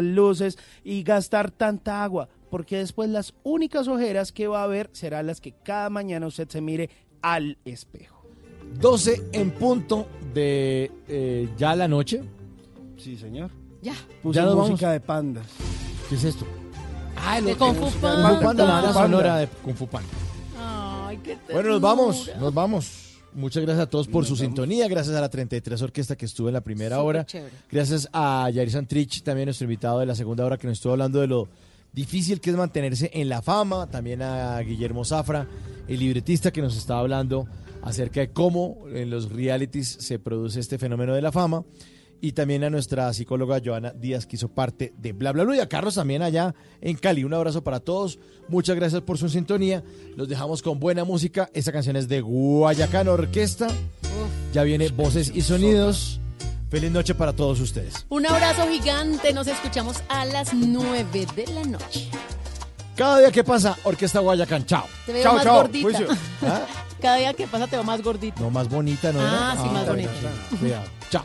luces y gastar tanta agua, porque después las únicas ojeras que va a haber serán las que cada mañana usted se mire al espejo. 12 en punto de eh, ya la noche. Sí, señor. Ya. Puse Ya música vamos. de pandas. ¿Qué es esto? Ah, De lo Kung Fu Panda. Panda, la banda sonora de Kung Fu Panda. Ay, qué Bueno, nos vamos, nos vamos. Muchas gracias a todos por su sintonía, gracias a la 33 Orquesta que estuvo en la primera Súper hora, chévere. gracias a Yair Santrich, también nuestro invitado de la segunda hora que nos estuvo hablando de lo difícil que es mantenerse en la fama, también a Guillermo Zafra, el libretista que nos estaba hablando acerca de cómo en los realities se produce este fenómeno de la fama. Y también a nuestra psicóloga Joana Díaz, que hizo parte de Bla Bla Bla. Y a Carlos también allá en Cali. Un abrazo para todos. Muchas gracias por su sintonía. Los dejamos con buena música. Esta canción es de Guayacán Orquesta. Ya viene Voces y Sonidos. Feliz noche para todos ustedes. Un abrazo gigante. Nos escuchamos a las 9 de la noche. Cada día que pasa, Orquesta Guayacán. Chao. Te veo Chao, más chao. gordita. ¿Ah? Cada día que pasa te veo más gordita. No, más bonita, ¿no? Ah, era? sí, más está bien, bonita. Cuidado. Chao.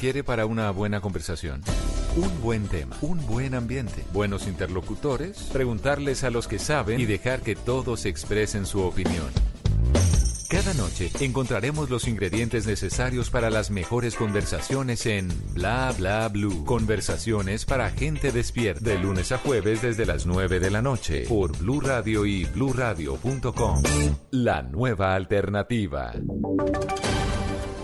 Requiere para una buena conversación? Un buen tema, un buen ambiente, buenos interlocutores, preguntarles a los que saben y dejar que todos expresen su opinión. Cada noche encontraremos los ingredientes necesarios para las mejores conversaciones en Bla Bla Blue. Conversaciones para gente despierta. De lunes a jueves desde las 9 de la noche por Blue Radio y bluradio.com. La nueva alternativa.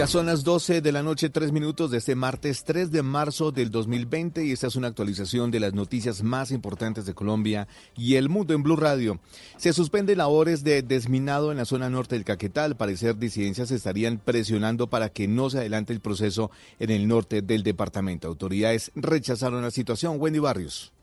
Ya son las 12 de la noche, 3 minutos de este martes 3 de marzo del 2020 y esta es una actualización de las noticias más importantes de Colombia y el mundo en Blue Radio. Se suspenden labores de desminado en la zona norte del Caquetá. Al parecer, disidencias estarían presionando para que no se adelante el proceso en el norte del departamento. Autoridades rechazaron la situación. Wendy Barrios.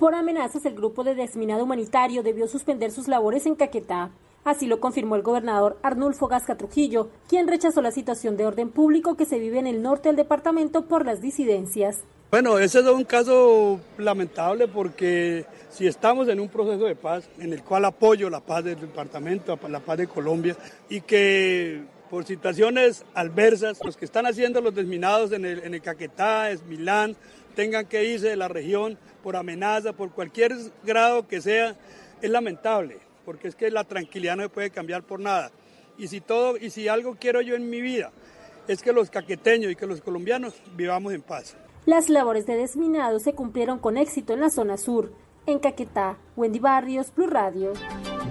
Por amenazas, el grupo de desminado humanitario debió suspender sus labores en Caquetá. Así lo confirmó el gobernador Arnulfo Gasca Trujillo, quien rechazó la situación de orden público que se vive en el norte del departamento por las disidencias. Bueno, ese es un caso lamentable porque si estamos en un proceso de paz en el cual apoyo la paz del departamento, la paz de Colombia y que por situaciones adversas los que están haciendo los desminados en el, en el Caquetá, es Milán, tengan que irse de la región por amenaza, por cualquier grado que sea, es lamentable porque es que la tranquilidad no se puede cambiar por nada. Y si todo y si algo quiero yo en mi vida es que los caqueteños y que los colombianos vivamos en paz. Las labores de desminado se cumplieron con éxito en la zona sur. En Caquetá, Wendy Barrios, Blue Radio.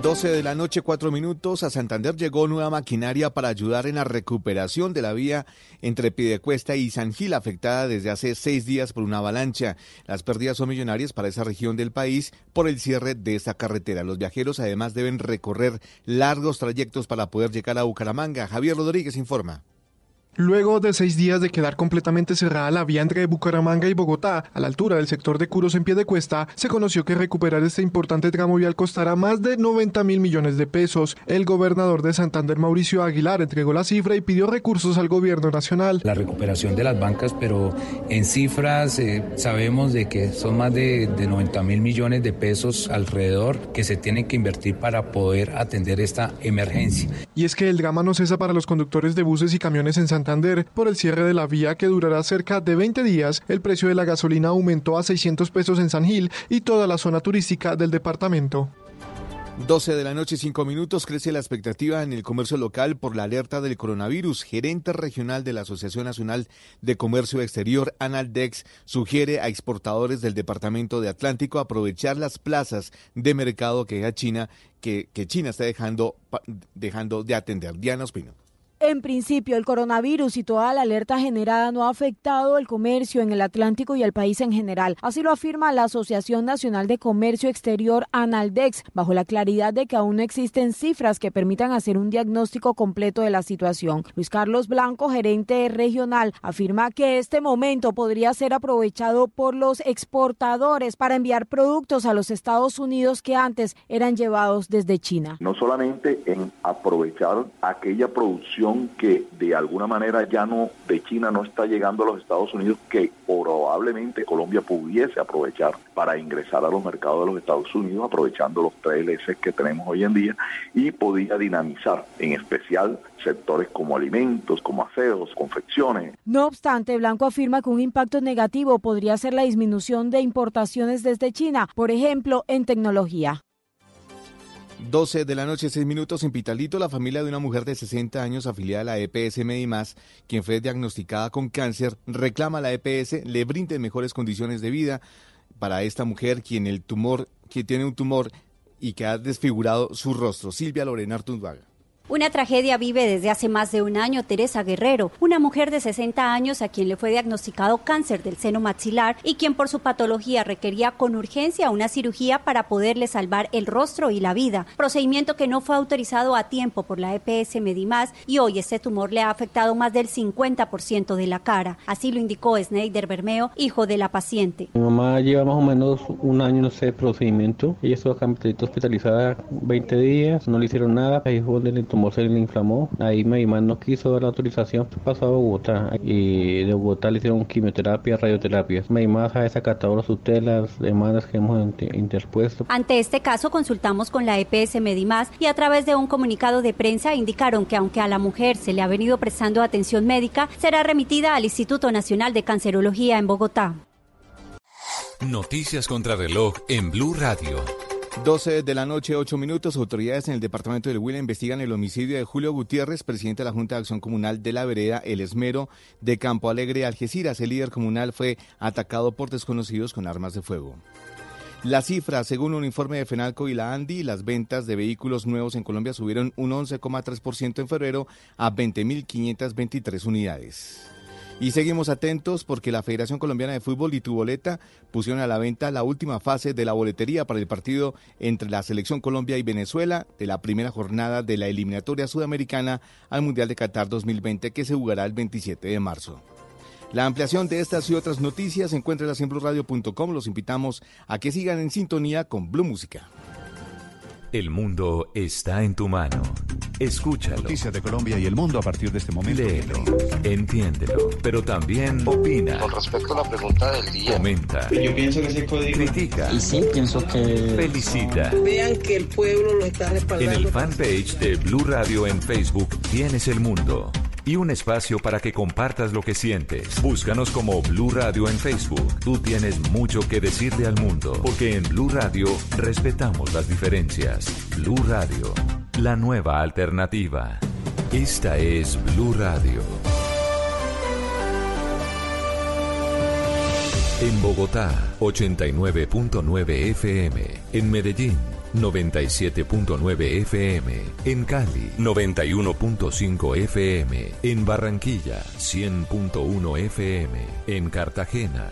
12 de la noche, 4 minutos. A Santander llegó nueva maquinaria para ayudar en la recuperación de la vía entre Pidecuesta y San Gil, afectada desde hace seis días por una avalancha. Las pérdidas son millonarias para esa región del país por el cierre de esta carretera. Los viajeros además deben recorrer largos trayectos para poder llegar a Bucaramanga. Javier Rodríguez informa. Luego de seis días de quedar completamente cerrada la vía entre Bucaramanga y Bogotá, a la altura del sector de Curos en pie de cuesta, se conoció que recuperar este importante tramo vial costará más de 90 mil millones de pesos. El gobernador de Santander, Mauricio Aguilar, entregó la cifra y pidió recursos al gobierno nacional. La recuperación de las bancas, pero en cifras eh, sabemos de que son más de, de 90 mil millones de pesos alrededor que se tienen que invertir para poder atender esta emergencia. Y es que el drama no cesa para los conductores de buses y camiones en Santander por el cierre de la vía que durará cerca de 20 días, el precio de la gasolina aumentó a 600 pesos en San Gil y toda la zona turística del departamento. 12 de la noche, 5 minutos, crece la expectativa en el comercio local por la alerta del coronavirus. Gerente regional de la Asociación Nacional de Comercio Exterior, Analdex, sugiere a exportadores del Departamento de Atlántico aprovechar las plazas de mercado que China, que China está dejando, dejando de atender. Diana Ospino. En principio, el coronavirus y toda la alerta generada no ha afectado el comercio en el Atlántico y el país en general. Así lo afirma la Asociación Nacional de Comercio Exterior, Analdex, bajo la claridad de que aún no existen cifras que permitan hacer un diagnóstico completo de la situación. Luis Carlos Blanco, gerente regional, afirma que este momento podría ser aprovechado por los exportadores para enviar productos a los Estados Unidos que antes eran llevados desde China. No solamente en aprovechar aquella producción que de alguna manera ya no de China no está llegando a los Estados Unidos que probablemente Colombia pudiese aprovechar para ingresar a los mercados de los Estados Unidos aprovechando los 3LS que tenemos hoy en día y podía dinamizar en especial sectores como alimentos, como aseos, confecciones. No obstante, Blanco afirma que un impacto negativo podría ser la disminución de importaciones desde China, por ejemplo, en tecnología. 12 de la noche, 6 minutos en Pitalito, la familia de una mujer de 60 años afiliada a la EPS Medimás, quien fue diagnosticada con cáncer, reclama a la EPS le brinde mejores condiciones de vida para esta mujer quien el tumor, que tiene un tumor y que ha desfigurado su rostro. Silvia Lorena Artunduaga. Una tragedia vive desde hace más de un año Teresa Guerrero, una mujer de 60 años a quien le fue diagnosticado cáncer del seno maxilar y quien por su patología requería con urgencia una cirugía para poderle salvar el rostro y la vida, procedimiento que no fue autorizado a tiempo por la EPS Medimás y hoy este tumor le ha afectado más del 50% de la cara. Así lo indicó Sneider Bermeo, hijo de la paciente. Mi mamá lleva más o menos un año, no sé, procedimiento. Ella estuvo acá hospitalizada 20 días, no le hicieron nada, ahí fue donde le tumor se le inflamó. Ahí Medimán no quiso dar la autorización, pasó a Bogotá y de Bogotá le hicieron quimioterapia, radioterapia. Medimán ha desacatado las tutelas, demandas que hemos interpuesto. Ante este caso consultamos con la EPS Medimás y a través de un comunicado de prensa indicaron que aunque a la mujer se le ha venido prestando atención médica, será remitida al Instituto Nacional de Cancerología en Bogotá. Noticias contra reloj en Blue Radio. 12 de la noche, 8 minutos. Autoridades en el departamento del Huila investigan el homicidio de Julio Gutiérrez, presidente de la Junta de Acción Comunal de la Vereda El Esmero de Campo Alegre, Algeciras. El líder comunal fue atacado por desconocidos con armas de fuego. La cifra, según un informe de FENALCO y la ANDI, las ventas de vehículos nuevos en Colombia subieron un 11,3% en febrero a 20.523 unidades. Y seguimos atentos porque la Federación Colombiana de Fútbol y Tu Boleta pusieron a la venta la última fase de la boletería para el partido entre la Selección Colombia y Venezuela de la primera jornada de la eliminatoria sudamericana al Mundial de Qatar 2020 que se jugará el 27 de marzo. La ampliación de estas y otras noticias encuentra en blueradio.com. Los invitamos a que sigan en sintonía con Blue Música. El mundo está en tu mano. Escúchalo. Noticias de Colombia y el mundo a partir de este momento. Léelo, entiéndelo, pero también opina. Con respecto a la pregunta del día. Comenta. Yo pienso que sí puede Critica. Y sí, pienso que... Felicita. Vean que el pueblo lo está respaldando. En el fanpage de Blue Radio en Facebook tienes el mundo y un espacio para que compartas lo que sientes. Búscanos como Blue Radio en Facebook. Tú tienes mucho que decirle al mundo, porque en Blue Radio respetamos las diferencias. Blue Radio, la nueva alternativa. Esta es Blue Radio. En Bogotá, 89.9 FM. En Medellín, 97.9 FM. En Cali, 91.5 FM. En Barranquilla, 100.1 FM. En Cartagena,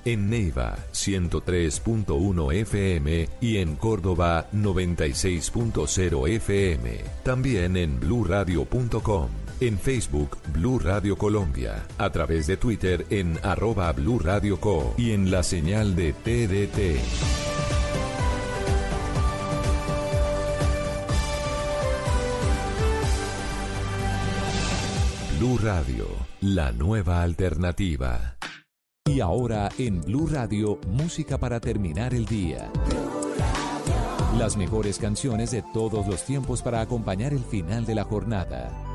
En Neiva, 103.1 FM y en Córdoba, 96.0 FM. También en bluradio.com. En Facebook, Blue Radio Colombia. A través de Twitter en arroba Blue Radio Co. Y en la señal de TDT. Blue Radio, la nueva alternativa. Y ahora en Blue Radio, música para terminar el día. Las mejores canciones de todos los tiempos para acompañar el final de la jornada.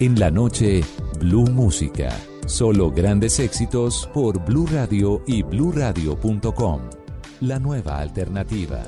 En la noche, Blue Música. Solo grandes éxitos por Blue Radio y BlueRadio.com. La nueva alternativa.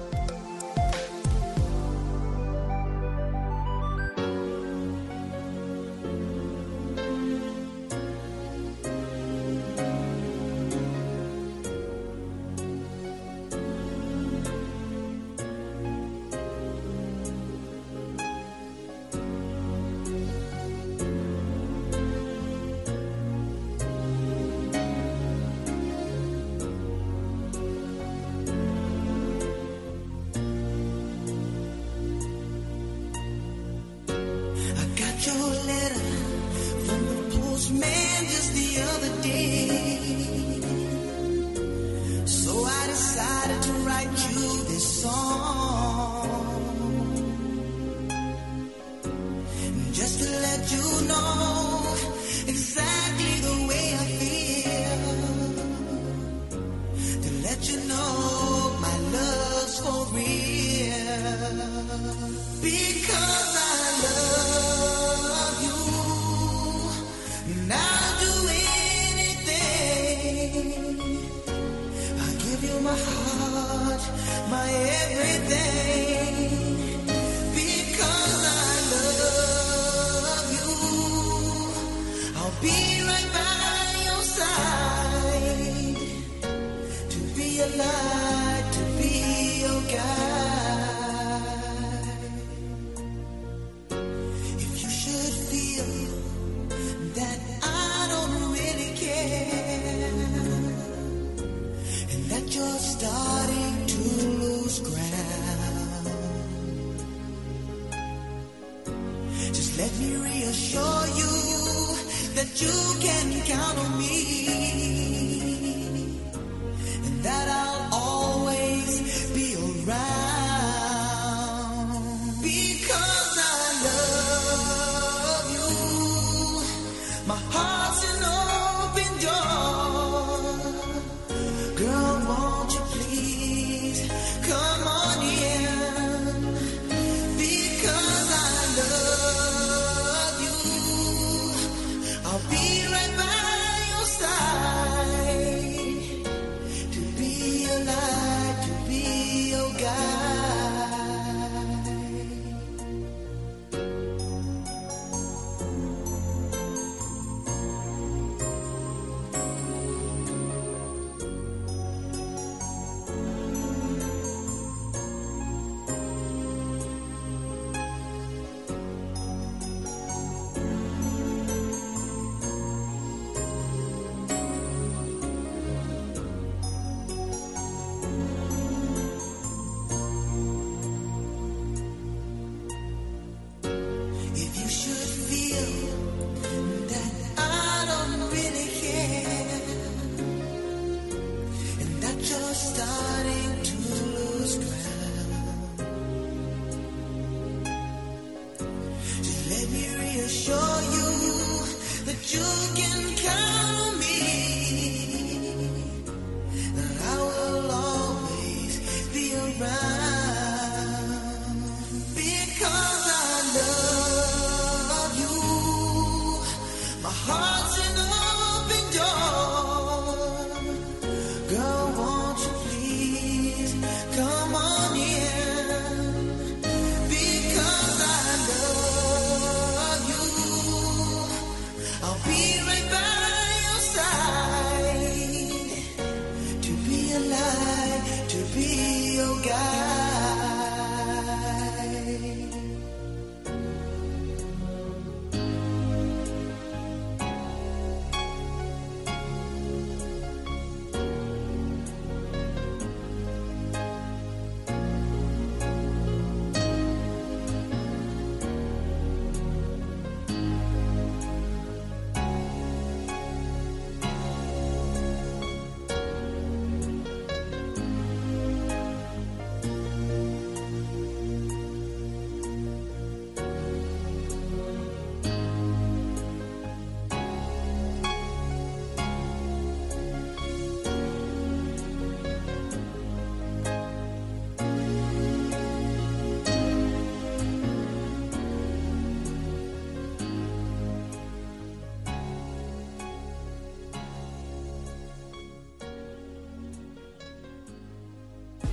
you can count on me.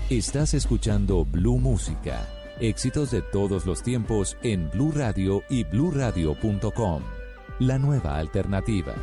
Estás escuchando Blue Música. Éxitos de todos los tiempos en Blue Radio y bluradio.com. La nueva alternativa.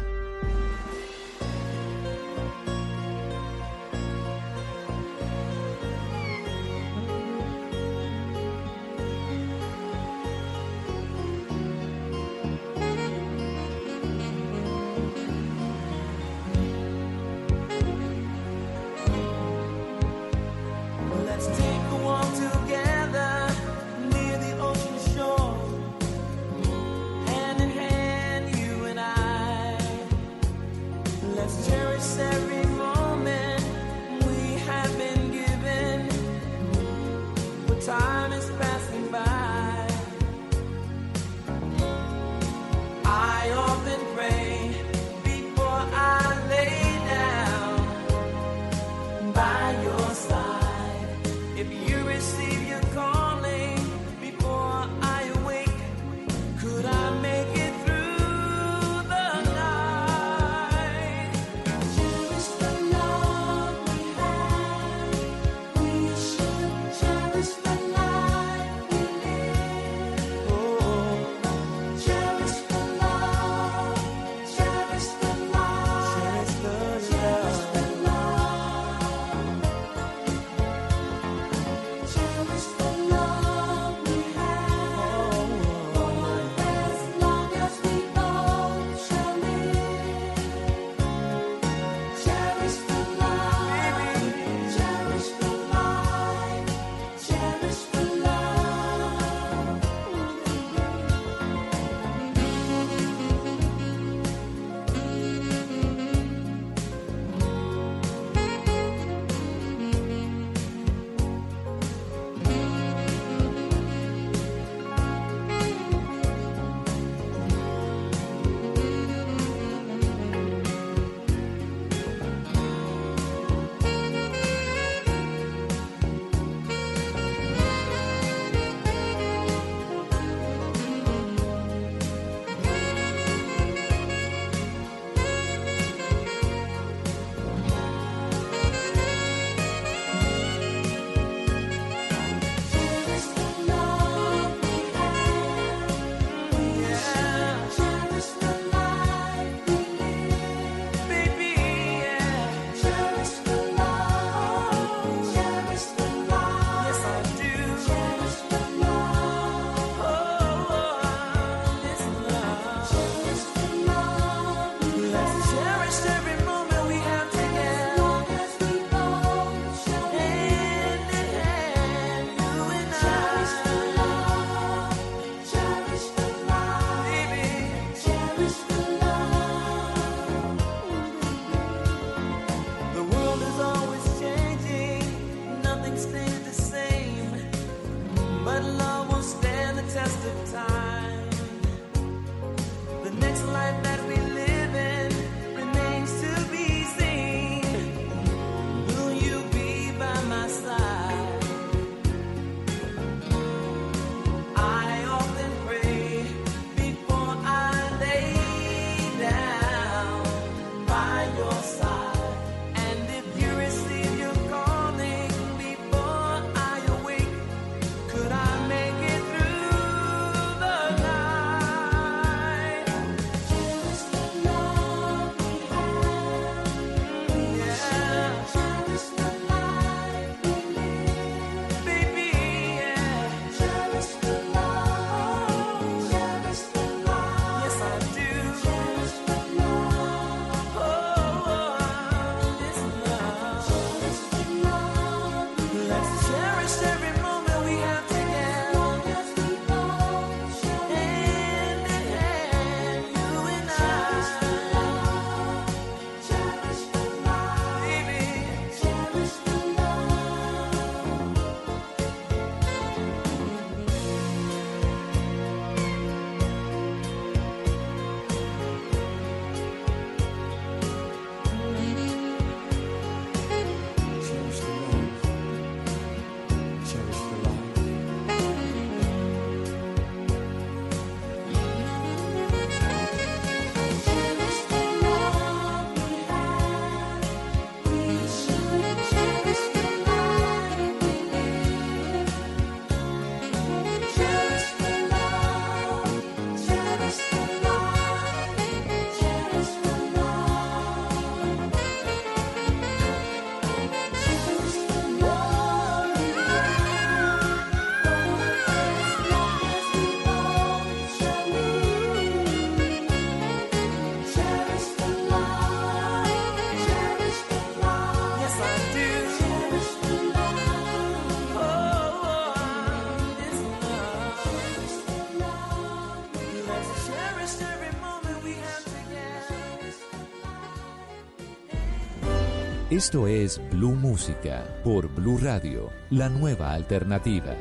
Esto es Blue Música por Blue Radio, la nueva alternativa.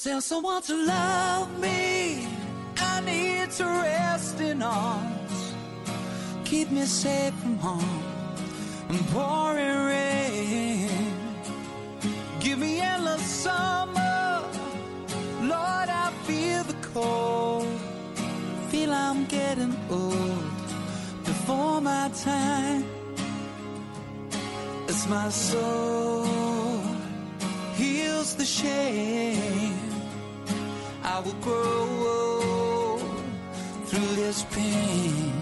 Tell someone to love me. I need to rest in arms. Keep me safe from harm and pouring rain. Give me endless summer. Lord, I feel the cold. Feel I'm getting old before my time. As my soul heals the shame. I will grow through this pain.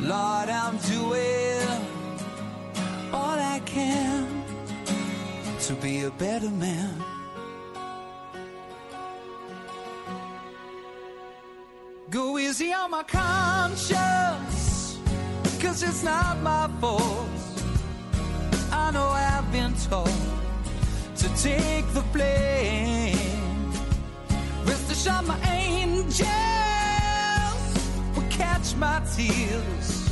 Lord, I'm doing all I can to be a better man. Go easy on my conscience, cause it's not my fault. I know I've been told to take the blame. Rest assured, my angels will catch my tears,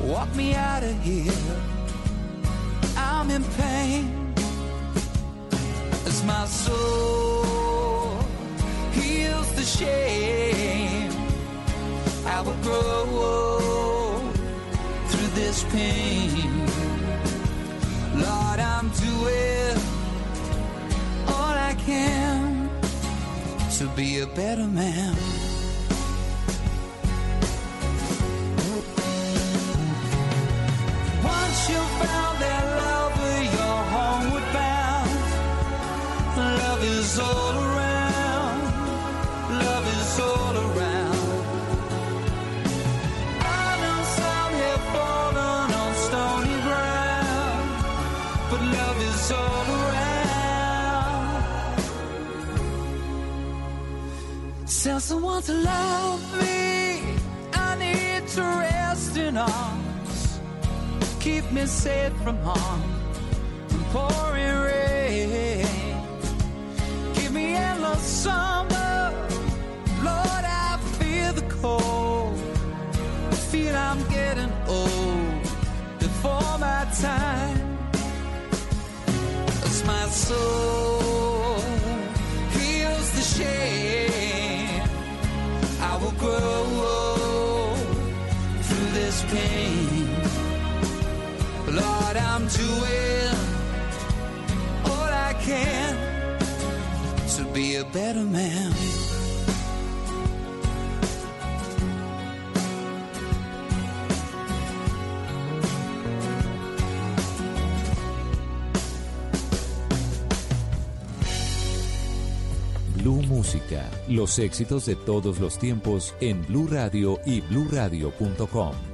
walk me out of here. I'm in pain my soul heals the shame. I will grow through this pain. Lord, I'm doing all I can to be a better man. Someone to love me. I need to rest in arms. Keep me safe from harm and pouring rain. Give me endless summer. Lord, I feel the cold. I feel I'm getting old before my time. As my soul be a better man. Blue Música, los éxitos de todos los tiempos en Blue Radio y bluradio.com.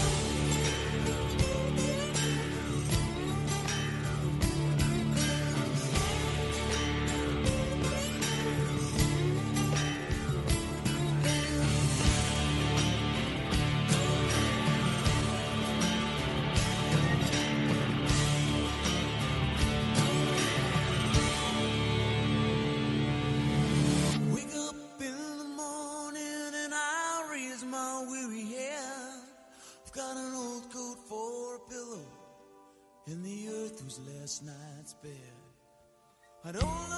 Don't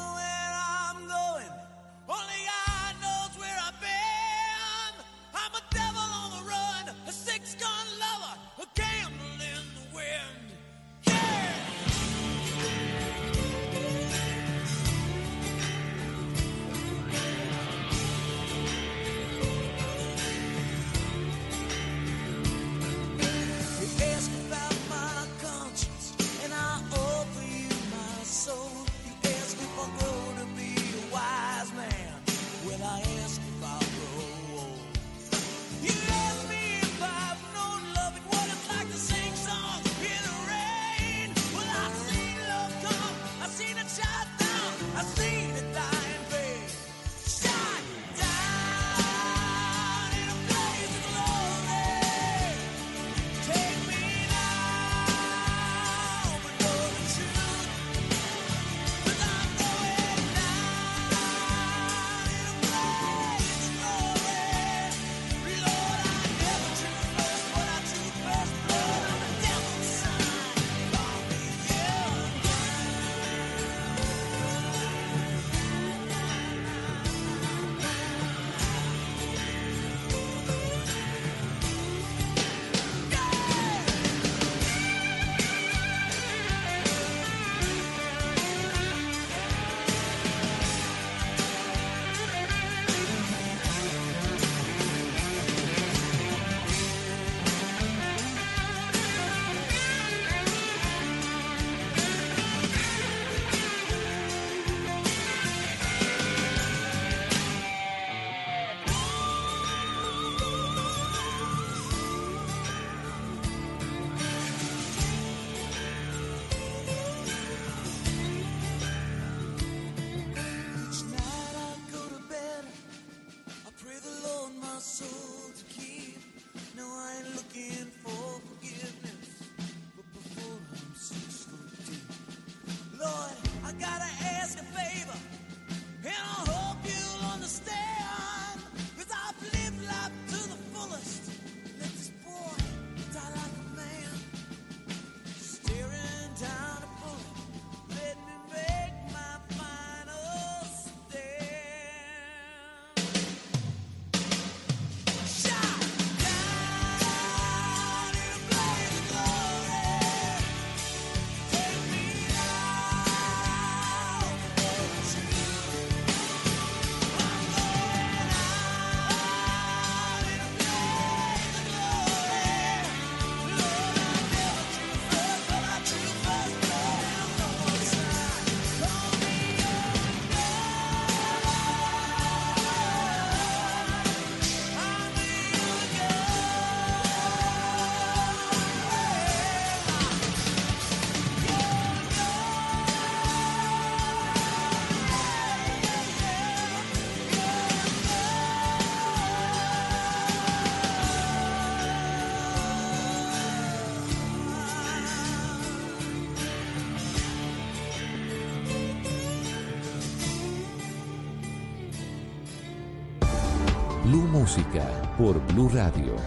por Blue Radio.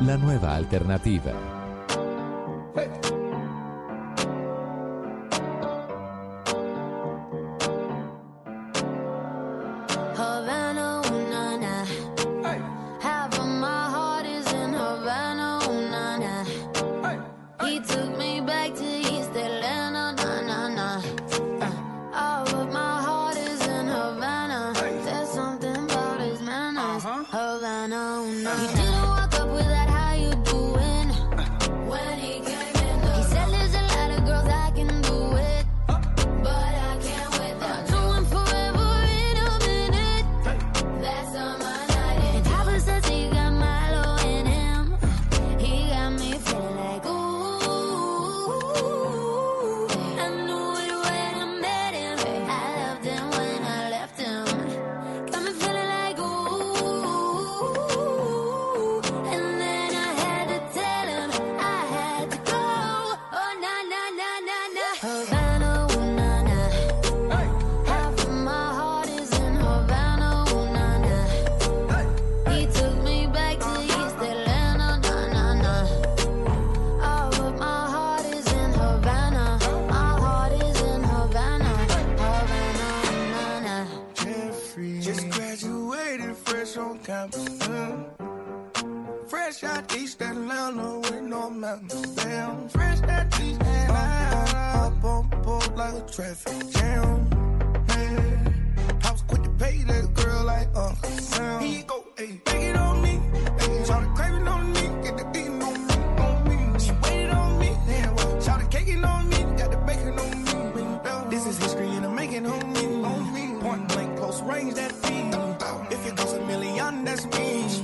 La nueva alternativa.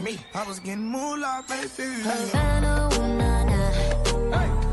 me. I was getting moolah, baby. Havana, ooh, na. Hey.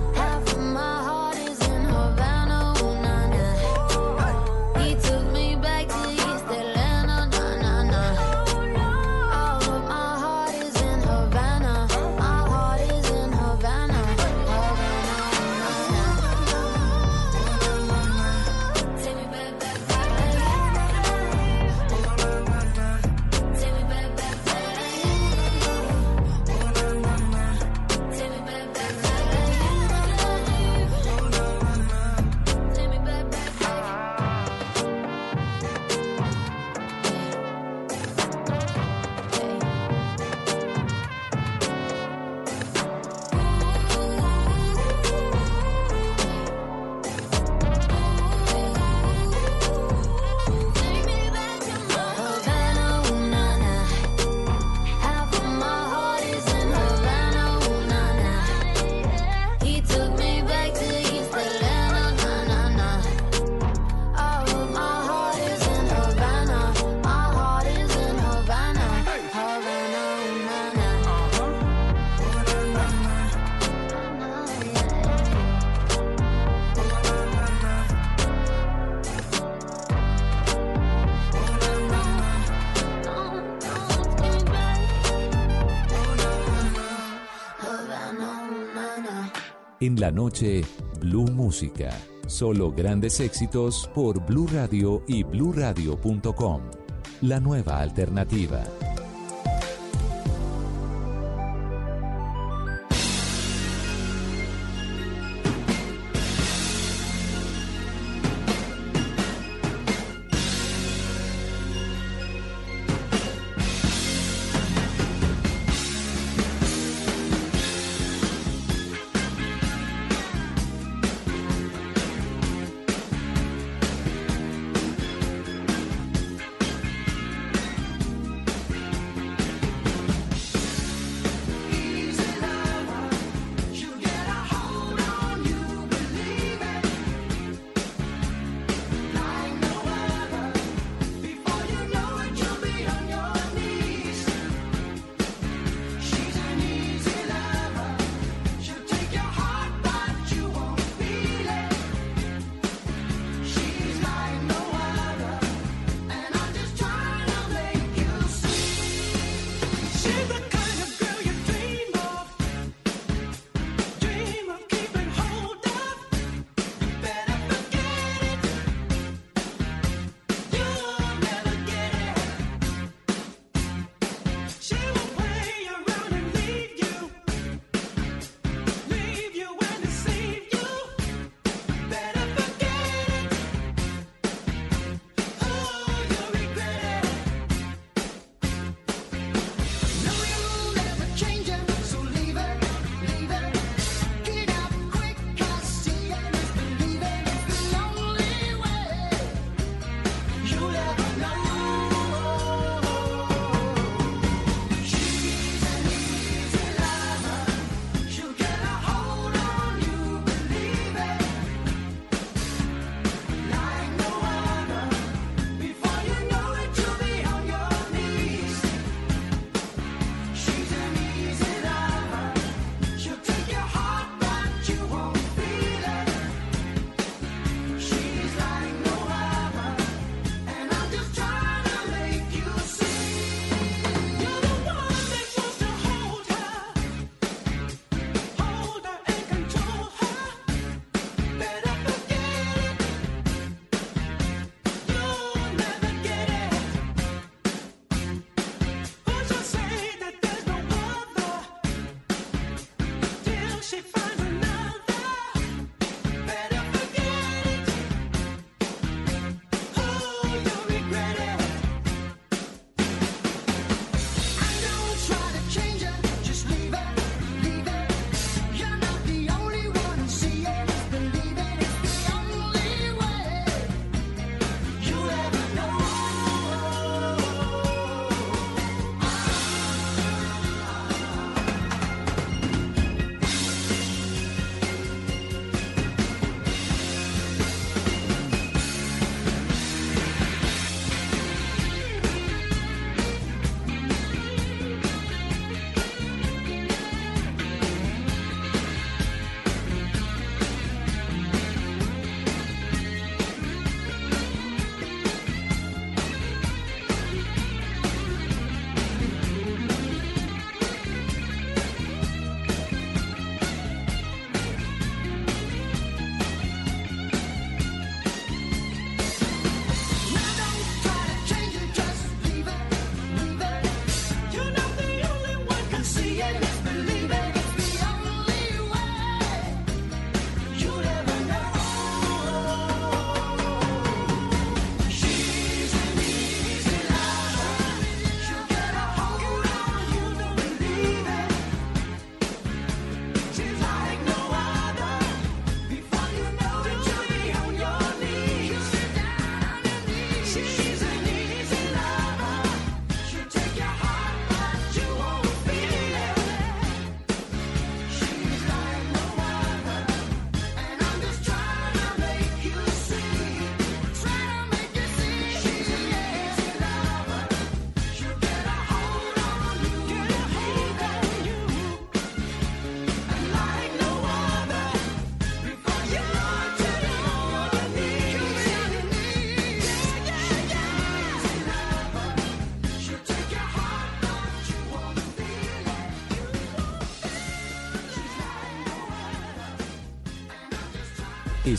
en la noche, Blue Música. Solo grandes éxitos por Blue Radio y BlueRadio.com. La nueva alternativa.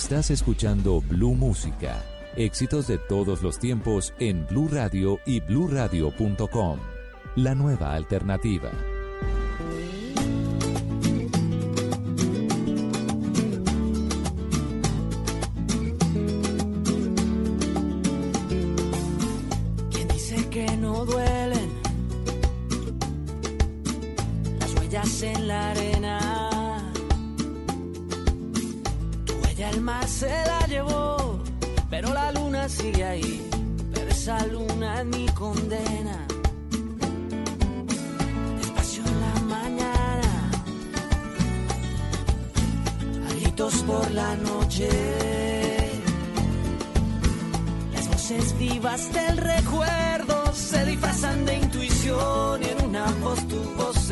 Estás escuchando Blue Música. Éxitos de todos los tiempos en Blue Radio y bluradio.com. La nueva alternativa.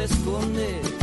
esconde.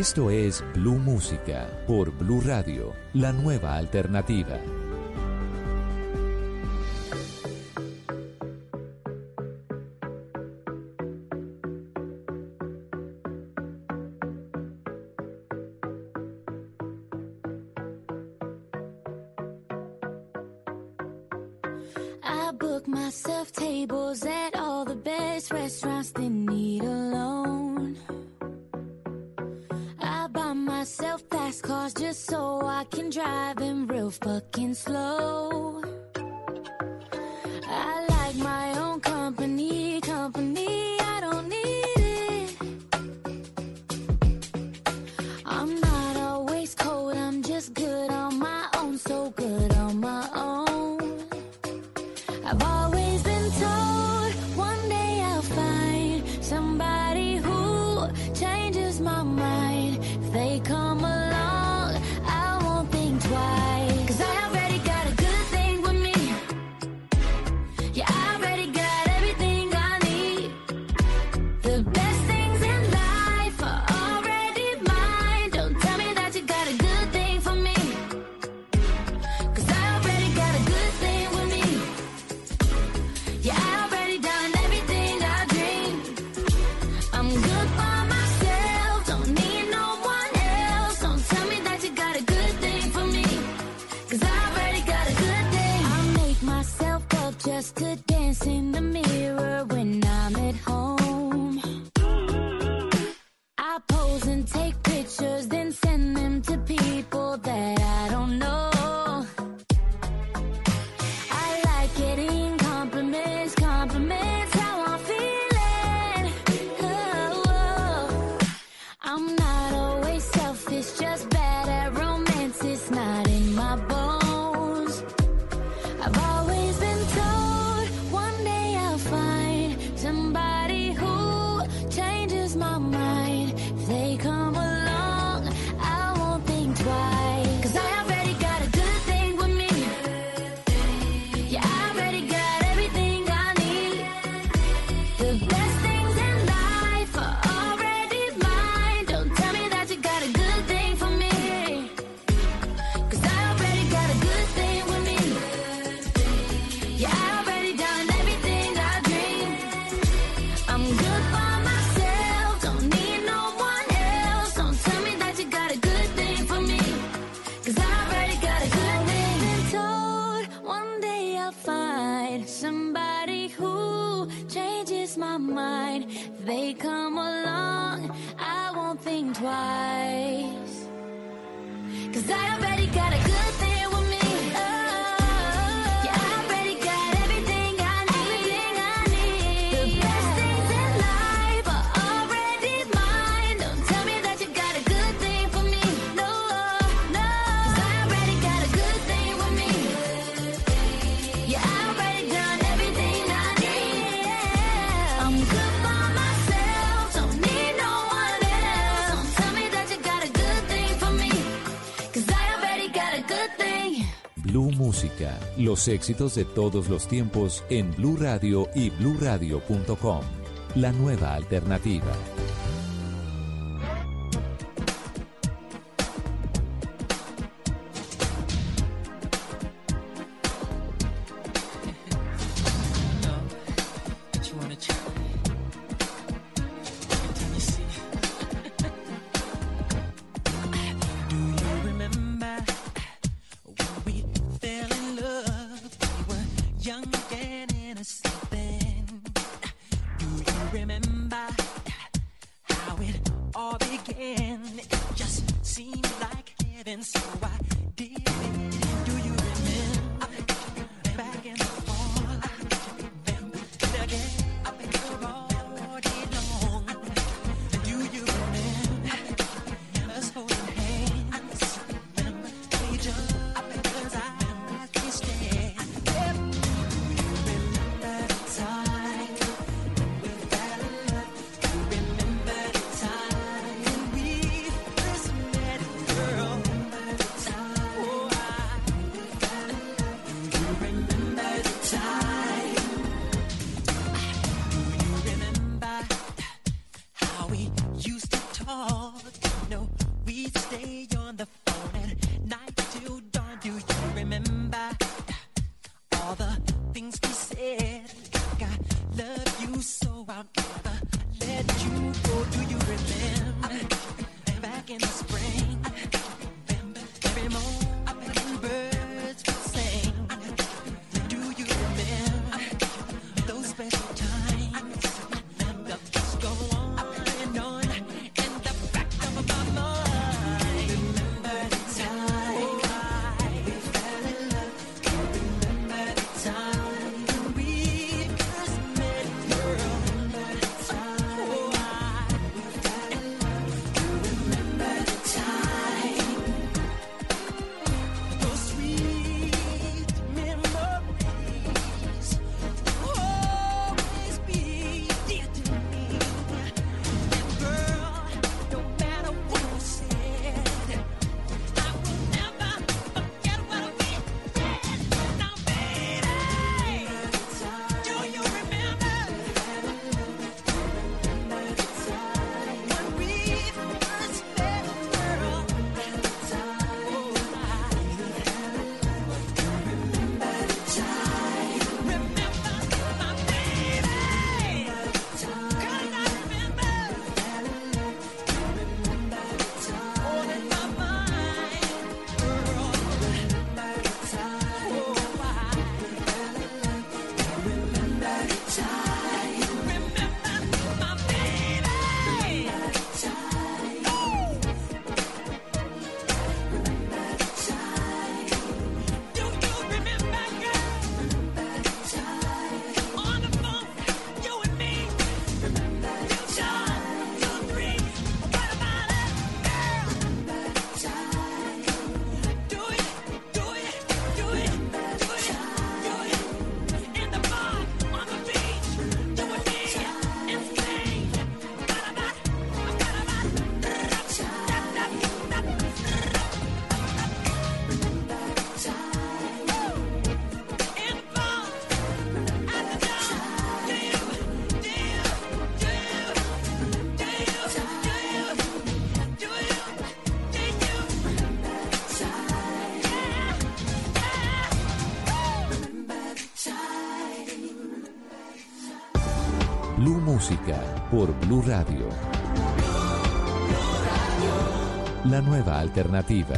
Esto es Blue Música por Blue Radio, la nueva alternativa. I book myself tables at all the best restaurants they need alone. myself fast cars just so I can drive them real fucking slow. los éxitos de todos los tiempos en Blue Radio y BlueRadio.com. La nueva alternativa. Blue Música por Blue Radio. La nueva alternativa.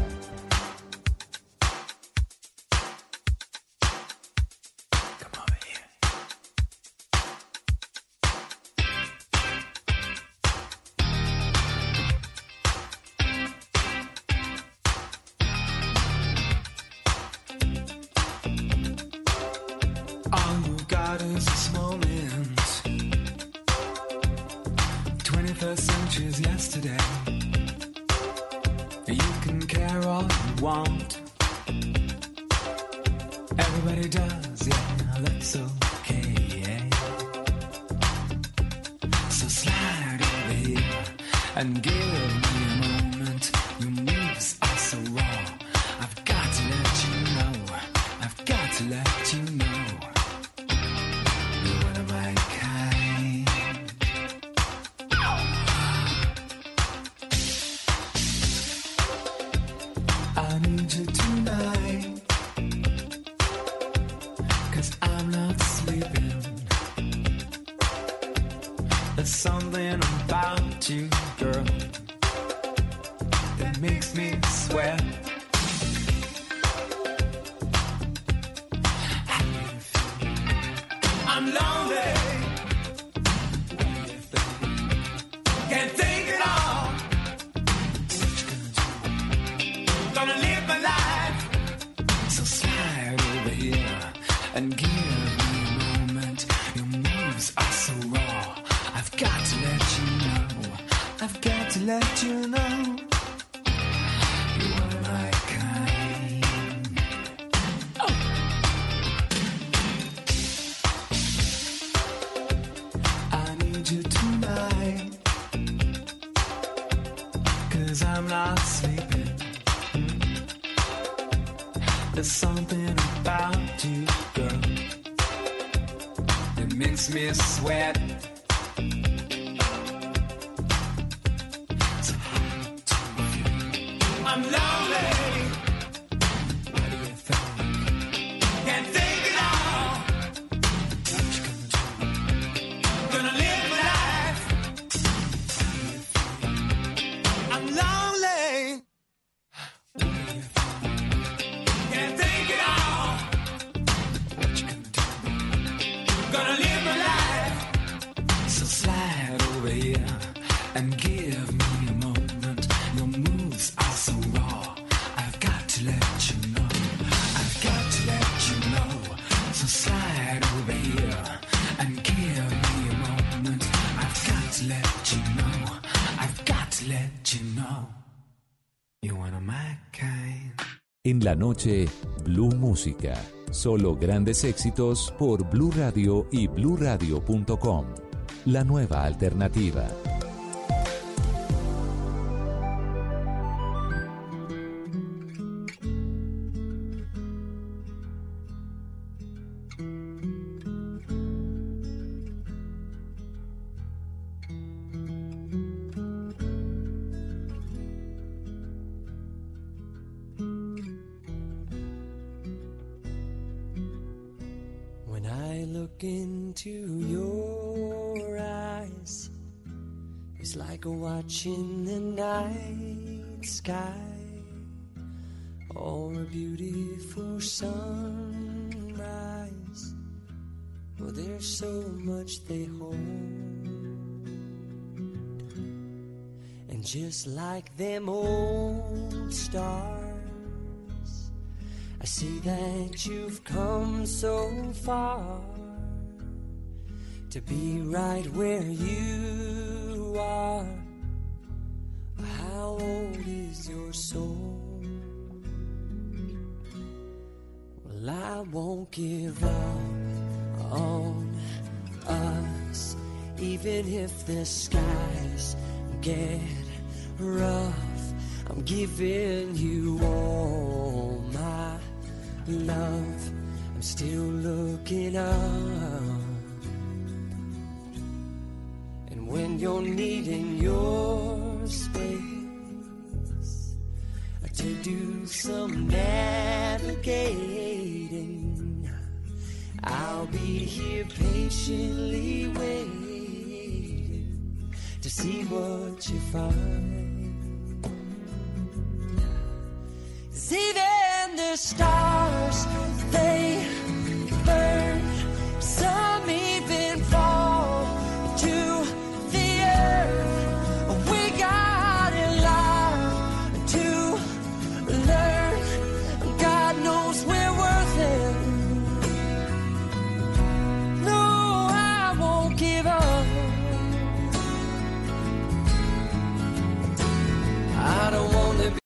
En la noche, Blue Música. Solo grandes éxitos por Blue Radio y bluradio.com. La nueva alternativa. Your eyes, it's like a watching the night sky or a beautiful sunrise. Well, there's so much they hold. And just like them old stars, I see that you've come so far to be right where you are. How old is your soul? Well, I won't give up on us, even if the skies get rough. I'm giving you all my love. I'm still looking up. When you're needing your space to do some navigating, I'll be here patiently waiting to see what you find. 'Cause even the stars, they